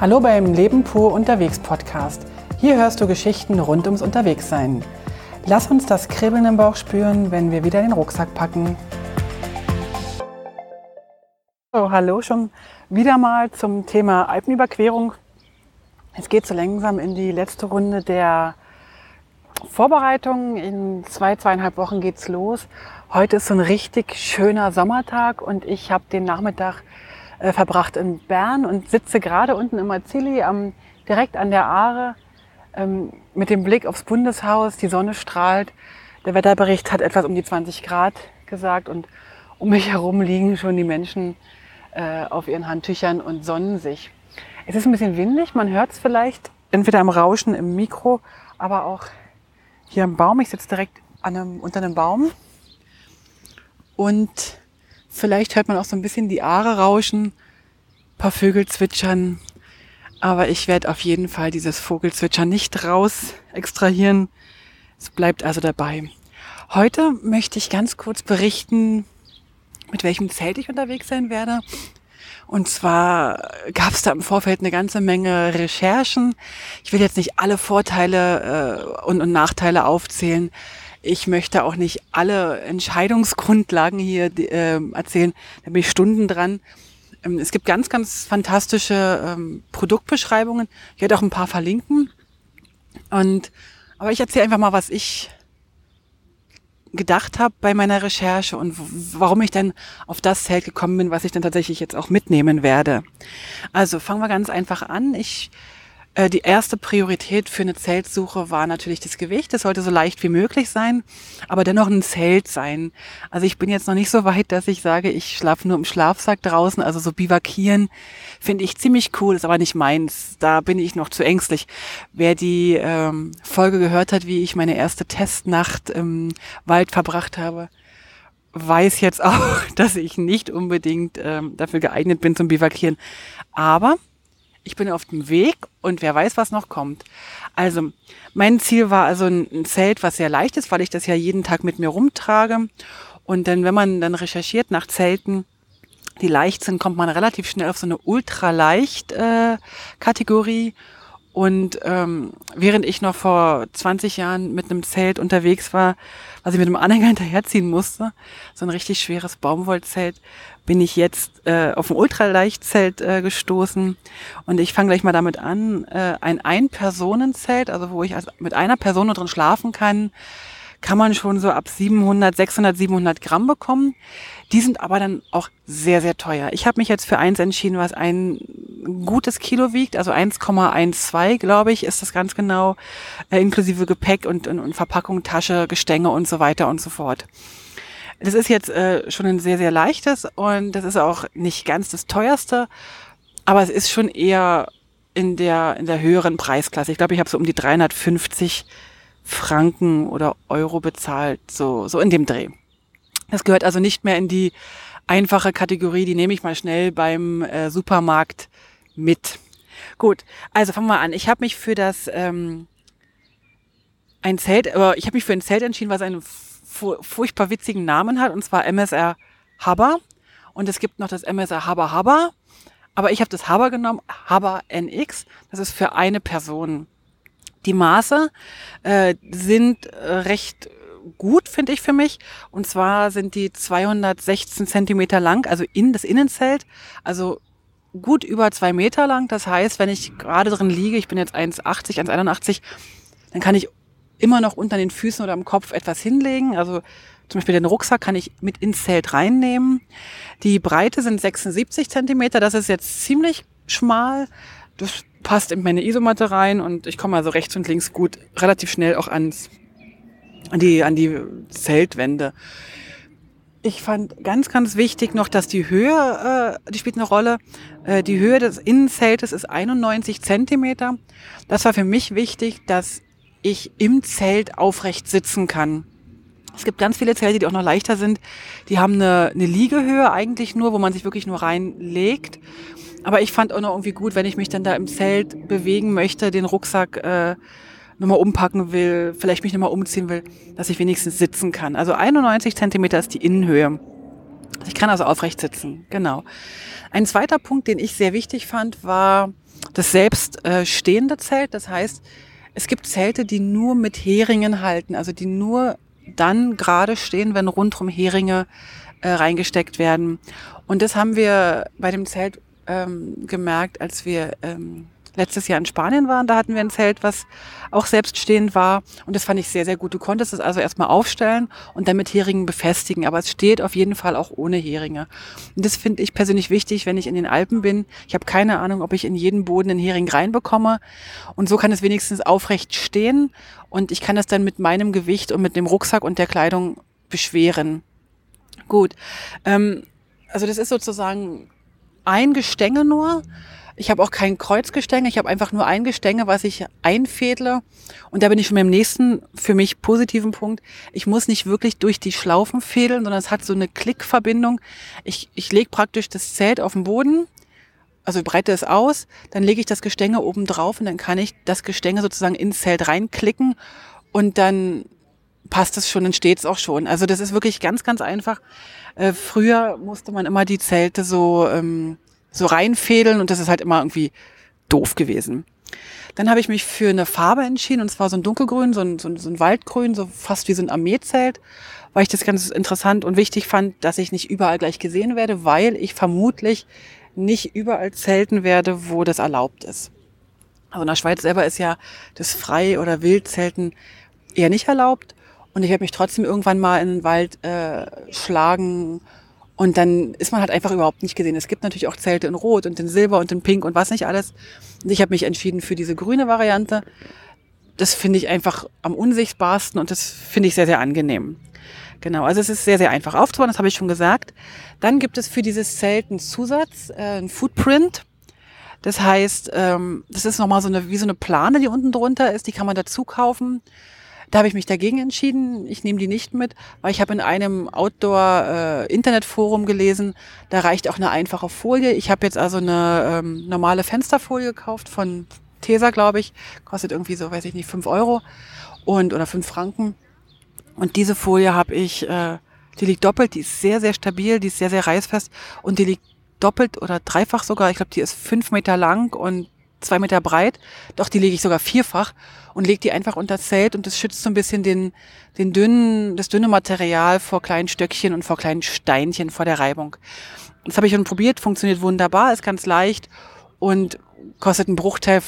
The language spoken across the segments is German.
Hallo beim Leben pur unterwegs Podcast. Hier hörst du Geschichten rund ums Unterwegssein. Lass uns das Kribbeln im Bauch spüren, wenn wir wieder den Rucksack packen. So, hallo schon wieder mal zum Thema Alpenüberquerung. Es geht so langsam in die letzte Runde der Vorbereitung. In zwei, zweieinhalb Wochen geht's los. Heute ist so ein richtig schöner Sommertag und ich habe den Nachmittag äh, verbracht in Bern und sitze gerade unten im Marzilli am, direkt an der Aare ähm, mit dem Blick aufs Bundeshaus. Die Sonne strahlt. Der Wetterbericht hat etwas um die 20 Grad gesagt und um mich herum liegen schon die Menschen äh, auf ihren Handtüchern und sonnen sich. Es ist ein bisschen windig, man hört es vielleicht entweder im Rauschen im Mikro, aber auch hier am Baum. Ich sitze direkt einem, unter einem Baum und vielleicht hört man auch so ein bisschen die Aare rauschen, paar Vögel zwitschern, aber ich werde auf jeden Fall dieses Vogelzwitschern nicht raus extrahieren. Es bleibt also dabei. Heute möchte ich ganz kurz berichten, mit welchem Zelt ich unterwegs sein werde. Und zwar gab es da im Vorfeld eine ganze Menge Recherchen. Ich will jetzt nicht alle Vorteile äh, und, und Nachteile aufzählen. Ich möchte auch nicht alle Entscheidungsgrundlagen hier äh, erzählen. Da bin ich Stunden dran. Ähm, es gibt ganz, ganz fantastische ähm, Produktbeschreibungen. Ich werde auch ein paar verlinken. Und aber ich erzähle einfach mal, was ich gedacht habe bei meiner Recherche und warum ich dann auf das Zelt gekommen bin, was ich dann tatsächlich jetzt auch mitnehmen werde. Also fangen wir ganz einfach an. Ich äh, die erste Priorität für eine Zeltsuche war natürlich das Gewicht. Das sollte so leicht wie möglich sein, aber dennoch ein Zelt sein. Also ich bin jetzt noch nicht so weit, dass ich sage, ich schlafe nur im Schlafsack draußen. Also so bivakieren finde ich ziemlich cool, ist aber nicht meins. Da bin ich noch zu ängstlich. Wer die ähm, Folge gehört hat, wie ich meine erste Testnacht im Wald verbracht habe, weiß jetzt auch, dass ich nicht unbedingt ähm, dafür geeignet bin zum Bivakieren. Aber ich bin auf dem Weg und wer weiß, was noch kommt. Also, mein Ziel war also ein Zelt, was sehr leicht ist, weil ich das ja jeden Tag mit mir rumtrage. Und dann, wenn man dann recherchiert nach Zelten, die leicht sind, kommt man relativ schnell auf so eine ultraleicht äh. Und ähm, während ich noch vor 20 Jahren mit einem Zelt unterwegs war, was ich mit einem Anhänger hinterherziehen musste, so ein richtig schweres Baumwollzelt, bin ich jetzt äh, auf ein Ultraleichtzelt äh, gestoßen. Und ich fange gleich mal damit an. Äh, ein Ein-Personen-Zelt, also wo ich als, mit einer Person drin schlafen kann, kann man schon so ab 700, 600, 700 Gramm bekommen. Die sind aber dann auch sehr, sehr teuer. Ich habe mich jetzt für eins entschieden, was ein gutes Kilo wiegt, also 1,12, glaube ich, ist das ganz genau, äh, inklusive Gepäck und, und, und Verpackung, Tasche, Gestänge und so weiter und so fort. Das ist jetzt äh, schon ein sehr, sehr leichtes und das ist auch nicht ganz das teuerste, aber es ist schon eher in der, in der höheren Preisklasse. Ich glaube, ich habe so um die 350 Franken oder Euro bezahlt, so, so in dem Dreh. Das gehört also nicht mehr in die einfache Kategorie, die nehme ich mal schnell beim äh, Supermarkt mit. Gut, also fangen wir an. Ich habe mich für das ähm, ein Zelt, aber ich habe mich für ein Zelt entschieden, was einen furchtbar witzigen Namen hat, und zwar MSR Hubber. Und es gibt noch das MSR Hubber Hubber. Aber ich habe das Hubber genommen, Hubber NX. Das ist für eine Person. Die Maße äh, sind äh, recht gut, finde ich für mich. Und zwar sind die 216 Zentimeter lang, also in das Innenzelt, also gut über zwei Meter lang. Das heißt, wenn ich gerade drin liege, ich bin jetzt 1,80, 1,81, dann kann ich immer noch unter den Füßen oder am Kopf etwas hinlegen. Also zum Beispiel den Rucksack kann ich mit ins Zelt reinnehmen. Die Breite sind 76 Zentimeter. Das ist jetzt ziemlich schmal. Das passt in meine Isomatte rein und ich komme also rechts und links gut relativ schnell auch ans an die, an die Zeltwände. Ich fand ganz, ganz wichtig noch, dass die Höhe, äh, die spielt eine Rolle. Äh, die Höhe des Innenzeltes ist 91 Zentimeter. Das war für mich wichtig, dass ich im Zelt aufrecht sitzen kann. Es gibt ganz viele Zelte, die auch noch leichter sind. Die haben eine, eine Liegehöhe eigentlich nur, wo man sich wirklich nur reinlegt. Aber ich fand auch noch irgendwie gut, wenn ich mich dann da im Zelt bewegen möchte, den Rucksack äh, nochmal umpacken will, vielleicht mich nochmal umziehen will, dass ich wenigstens sitzen kann. Also 91 Zentimeter ist die Innenhöhe. Ich kann also aufrecht sitzen, genau. Ein zweiter Punkt, den ich sehr wichtig fand, war das selbst äh, stehende Zelt. Das heißt, es gibt Zelte, die nur mit Heringen halten, also die nur dann gerade stehen, wenn rundrum Heringe äh, reingesteckt werden. Und das haben wir bei dem Zelt ähm, gemerkt, als wir ähm, letztes Jahr in Spanien waren. Da hatten wir ein Zelt, was auch selbststehend war. Und das fand ich sehr, sehr gut. Du konntest es also erstmal aufstellen und dann mit Heringen befestigen. Aber es steht auf jeden Fall auch ohne Heringe. Und das finde ich persönlich wichtig, wenn ich in den Alpen bin. Ich habe keine Ahnung, ob ich in jeden Boden einen Hering reinbekomme. Und so kann es wenigstens aufrecht stehen. Und ich kann das dann mit meinem Gewicht und mit dem Rucksack und der Kleidung beschweren. Gut. Ähm, also das ist sozusagen ein Gestänge nur. Ich habe auch kein Kreuzgestänge, ich habe einfach nur ein Gestänge, was ich einfädle. Und da bin ich schon beim nächsten für mich positiven Punkt. Ich muss nicht wirklich durch die Schlaufen fädeln, sondern es hat so eine Klickverbindung. Ich, ich lege praktisch das Zelt auf den Boden, also breite es aus, dann lege ich das Gestänge oben drauf und dann kann ich das Gestänge sozusagen ins Zelt reinklicken und dann passt es schon, dann steht es auch schon. Also das ist wirklich ganz, ganz einfach. Äh, früher musste man immer die Zelte so ähm, so reinfädeln und das ist halt immer irgendwie doof gewesen. Dann habe ich mich für eine Farbe entschieden und zwar so ein dunkelgrün, so ein, so ein, so ein Waldgrün, so fast wie so ein Armeezelt, weil ich das ganz interessant und wichtig fand, dass ich nicht überall gleich gesehen werde, weil ich vermutlich nicht überall zelten werde, wo das erlaubt ist. Also in der Schweiz selber ist ja das Frei- oder Wildzelten eher nicht erlaubt. Und ich werde mich trotzdem irgendwann mal in den Wald äh, schlagen und dann ist man halt einfach überhaupt nicht gesehen. Es gibt natürlich auch Zelte in Rot und in Silber und in Pink und was nicht alles. Und ich habe mich entschieden für diese grüne Variante. Das finde ich einfach am unsichtbarsten und das finde ich sehr, sehr angenehm. Genau, also es ist sehr, sehr einfach aufzubauen, das habe ich schon gesagt. Dann gibt es für dieses Zelt einen Zusatz, äh, einen Footprint. Das heißt, ähm, das ist nochmal so eine, wie so eine Plane, die unten drunter ist, die kann man dazu kaufen. Da habe ich mich dagegen entschieden. Ich nehme die nicht mit, weil ich habe in einem Outdoor-Internetforum äh, gelesen, da reicht auch eine einfache Folie. Ich habe jetzt also eine ähm, normale Fensterfolie gekauft von Tesa, glaube ich. Kostet irgendwie so, weiß ich nicht, fünf Euro und oder fünf Franken. Und diese Folie habe ich, äh, die liegt doppelt, die ist sehr, sehr stabil, die ist sehr, sehr reißfest und die liegt doppelt oder dreifach sogar. Ich glaube, die ist fünf Meter lang und zwei Meter breit. Doch, die lege ich sogar vierfach und lege die einfach unter Zelt und das schützt so ein bisschen den, den dünnen, das dünne Material vor kleinen Stöckchen und vor kleinen Steinchen vor der Reibung. Das habe ich schon probiert, funktioniert wunderbar, ist ganz leicht und kostet einen Bruchteil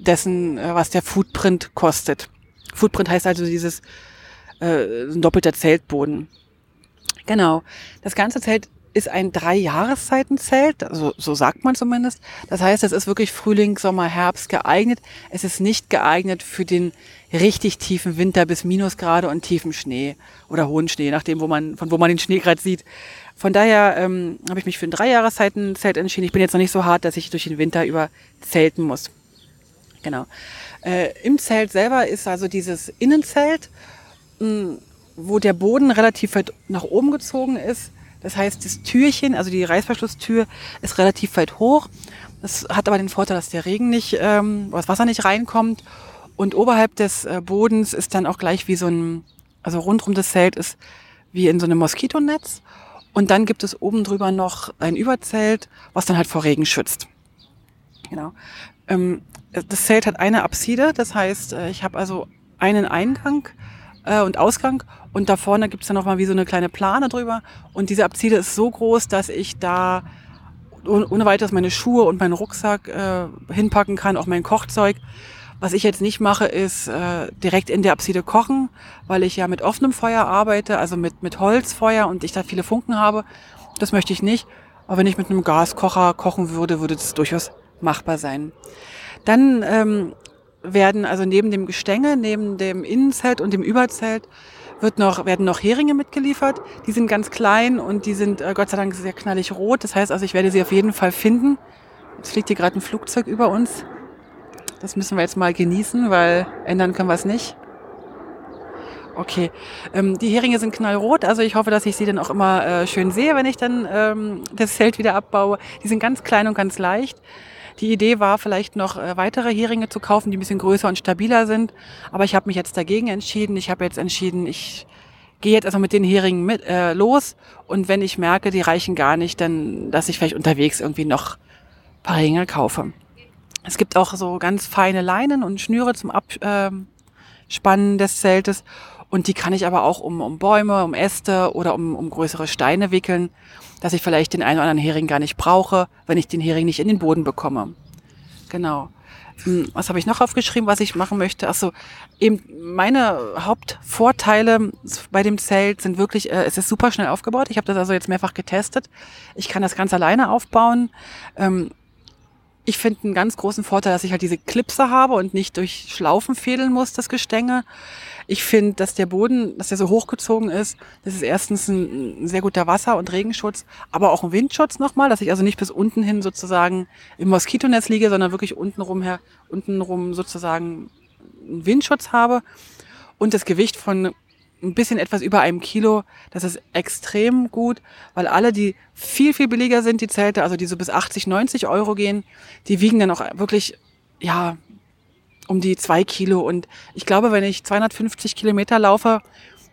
dessen, äh, was der Footprint kostet. Footprint heißt also dieses äh, ein doppelter Zeltboden. Genau. Das ganze Zelt ist ein drei Jahreszeitenzelt, also so sagt man zumindest. Das heißt, es ist wirklich Frühling, Sommer, Herbst geeignet. Es ist nicht geeignet für den richtig tiefen Winter bis Minusgrade und tiefen Schnee oder hohen Schnee, nachdem wo man von wo man den Schnee gerade sieht. Von daher ähm, habe ich mich für ein drei Jahreszeitenzelt entschieden. Ich bin jetzt noch nicht so hart, dass ich durch den Winter über zelten muss. Genau. Äh, Im Zelt selber ist also dieses Innenzelt, mh, hm, wo der Boden relativ weit nach oben gezogen ist das heißt, das Türchen, also die Reißverschlusstür, ist relativ weit hoch. Das hat aber den Vorteil, dass der Regen nicht, ähm, das Wasser nicht reinkommt. Und oberhalb des äh, Bodens ist dann auch gleich wie so ein, also rundrum das Zelt ist wie in so einem Moskitonetz. Und dann gibt es oben drüber noch ein Überzelt, was dann halt vor Regen schützt. Genau. Ähm, das Zelt hat eine Apside, das heißt, äh, ich habe also einen Eingang äh, und Ausgang und da vorne gibt's dann nochmal wie so eine kleine Plane drüber. Und diese Abzide ist so groß, dass ich da ohne weiteres meine Schuhe und meinen Rucksack äh, hinpacken kann, auch mein Kochzeug. Was ich jetzt nicht mache, ist äh, direkt in der Abside kochen, weil ich ja mit offenem Feuer arbeite, also mit, mit Holzfeuer und ich da viele Funken habe. Das möchte ich nicht. Aber wenn ich mit einem Gaskocher kochen würde, würde das durchaus machbar sein. Dann ähm, werden also neben dem Gestänge, neben dem Innenzelt und dem Überzelt wird noch, werden noch Heringe mitgeliefert. Die sind ganz klein und die sind äh, Gott sei Dank sehr knallig rot. Das heißt also, ich werde sie auf jeden Fall finden. Jetzt fliegt hier gerade ein Flugzeug über uns. Das müssen wir jetzt mal genießen, weil ändern können wir es nicht. Okay, ähm, die Heringe sind knallrot, also ich hoffe, dass ich sie dann auch immer äh, schön sehe, wenn ich dann ähm, das Zelt wieder abbaue. Die sind ganz klein und ganz leicht. Die Idee war vielleicht noch äh, weitere Heringe zu kaufen, die ein bisschen größer und stabiler sind. Aber ich habe mich jetzt dagegen entschieden. Ich habe jetzt entschieden, ich gehe jetzt erstmal mit den Heringen mit, äh, los und wenn ich merke, die reichen gar nicht, dann, dass ich vielleicht unterwegs irgendwie noch paar Heringe kaufe. Es gibt auch so ganz feine Leinen und Schnüre zum Abspannen ähm, des Zeltes und die kann ich aber auch um, um Bäume, um Äste oder um, um größere Steine wickeln, dass ich vielleicht den einen oder anderen Hering gar nicht brauche, wenn ich den Hering nicht in den Boden bekomme. Genau. Hm, was habe ich noch aufgeschrieben, was ich machen möchte? Achso, eben meine Hauptvorteile bei dem Zelt sind wirklich, äh, es ist super schnell aufgebaut. Ich habe das also jetzt mehrfach getestet. Ich kann das ganz alleine aufbauen. Ähm, ich finde einen ganz großen Vorteil, dass ich halt diese Klipse habe und nicht durch Schlaufen fädeln muss, das Gestänge. Ich finde, dass der Boden, dass der so hochgezogen ist, das ist erstens ein, sehr guter Wasser- und Regenschutz, aber auch ein Windschutz nochmal, dass ich also nicht bis unten hin sozusagen im Moskitonetz liege, sondern wirklich untenrum her, untenrum sozusagen einen Windschutz habe. Und das Gewicht von ein bisschen etwas über einem Kilo. Das ist extrem gut, weil alle, die viel, viel billiger sind, die Zelte, also die so bis 80, 90 Euro gehen, die wiegen dann auch wirklich, ja, um die zwei Kilo. Und ich glaube, wenn ich 250 Kilometer laufe,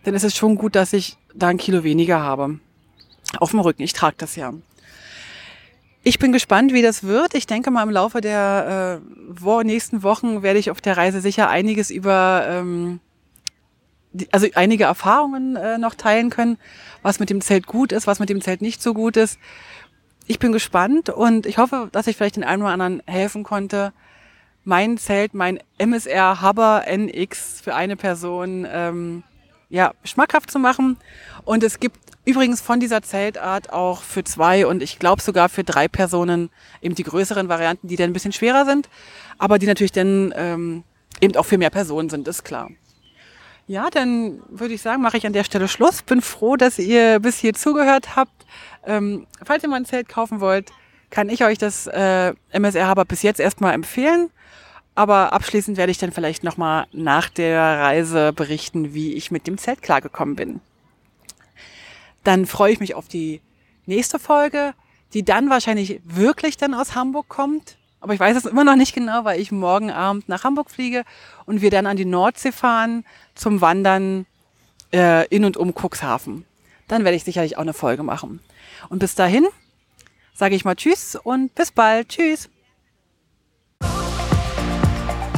dann ist es schon gut, dass ich da ein Kilo weniger habe. Auf dem Rücken. Ich trage das ja. Ich bin gespannt, wie das wird. Ich denke mal, im Laufe der äh, nächsten Wochen werde ich auf der Reise sicher einiges über ähm, also einige Erfahrungen äh, noch teilen können, was mit dem Zelt gut ist, was mit dem Zelt nicht so gut ist. Ich bin gespannt und ich hoffe, dass ich vielleicht den einen oder anderen helfen konnte, mein Zelt, mein MSR Hubber NX für eine Person ähm, ja, schmackhaft zu machen. Und es gibt übrigens von dieser Zeltart auch für zwei und ich glaube sogar für drei Personen eben die größeren Varianten, die dann ein bisschen schwerer sind, aber die natürlich dann ähm, eben auch für mehr Personen sind, ist klar. Ja, dann würde ich sagen, mache ich an der Stelle Schluss. Bin froh, dass ihr bis hier zugehört habt. Ähm, falls ihr mal ein Zelt kaufen wollt, kann ich euch das äh, MSR Haber bis jetzt erstmal empfehlen. Aber abschließend werde ich dann vielleicht nochmal nach der Reise berichten, wie ich mit dem Zelt klargekommen bin. Dann freue ich mich auf die nächste Folge, die dann wahrscheinlich wirklich dann aus Hamburg kommt. Aber ich weiß es immer noch nicht genau, weil ich morgen Abend nach Hamburg fliege und wir dann an die Nordsee fahren zum Wandern äh, in und um Cuxhaven. Dann werde ich sicherlich auch eine Folge machen. Und bis dahin sage ich mal Tschüss und bis bald. Tschüss.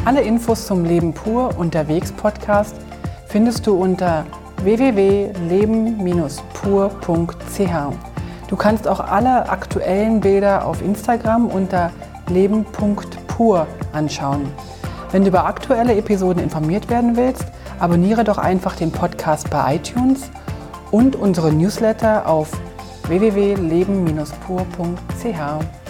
Alle Infos zum Leben pur unterwegs Podcast findest du unter www.leben-pur.ch. Du kannst auch alle aktuellen Bilder auf Instagram unter leben.pur anschauen. Wenn du über aktuelle Episoden informiert werden willst, abonniere doch einfach den Podcast bei iTunes und unsere Newsletter auf www.leben-pur.ch.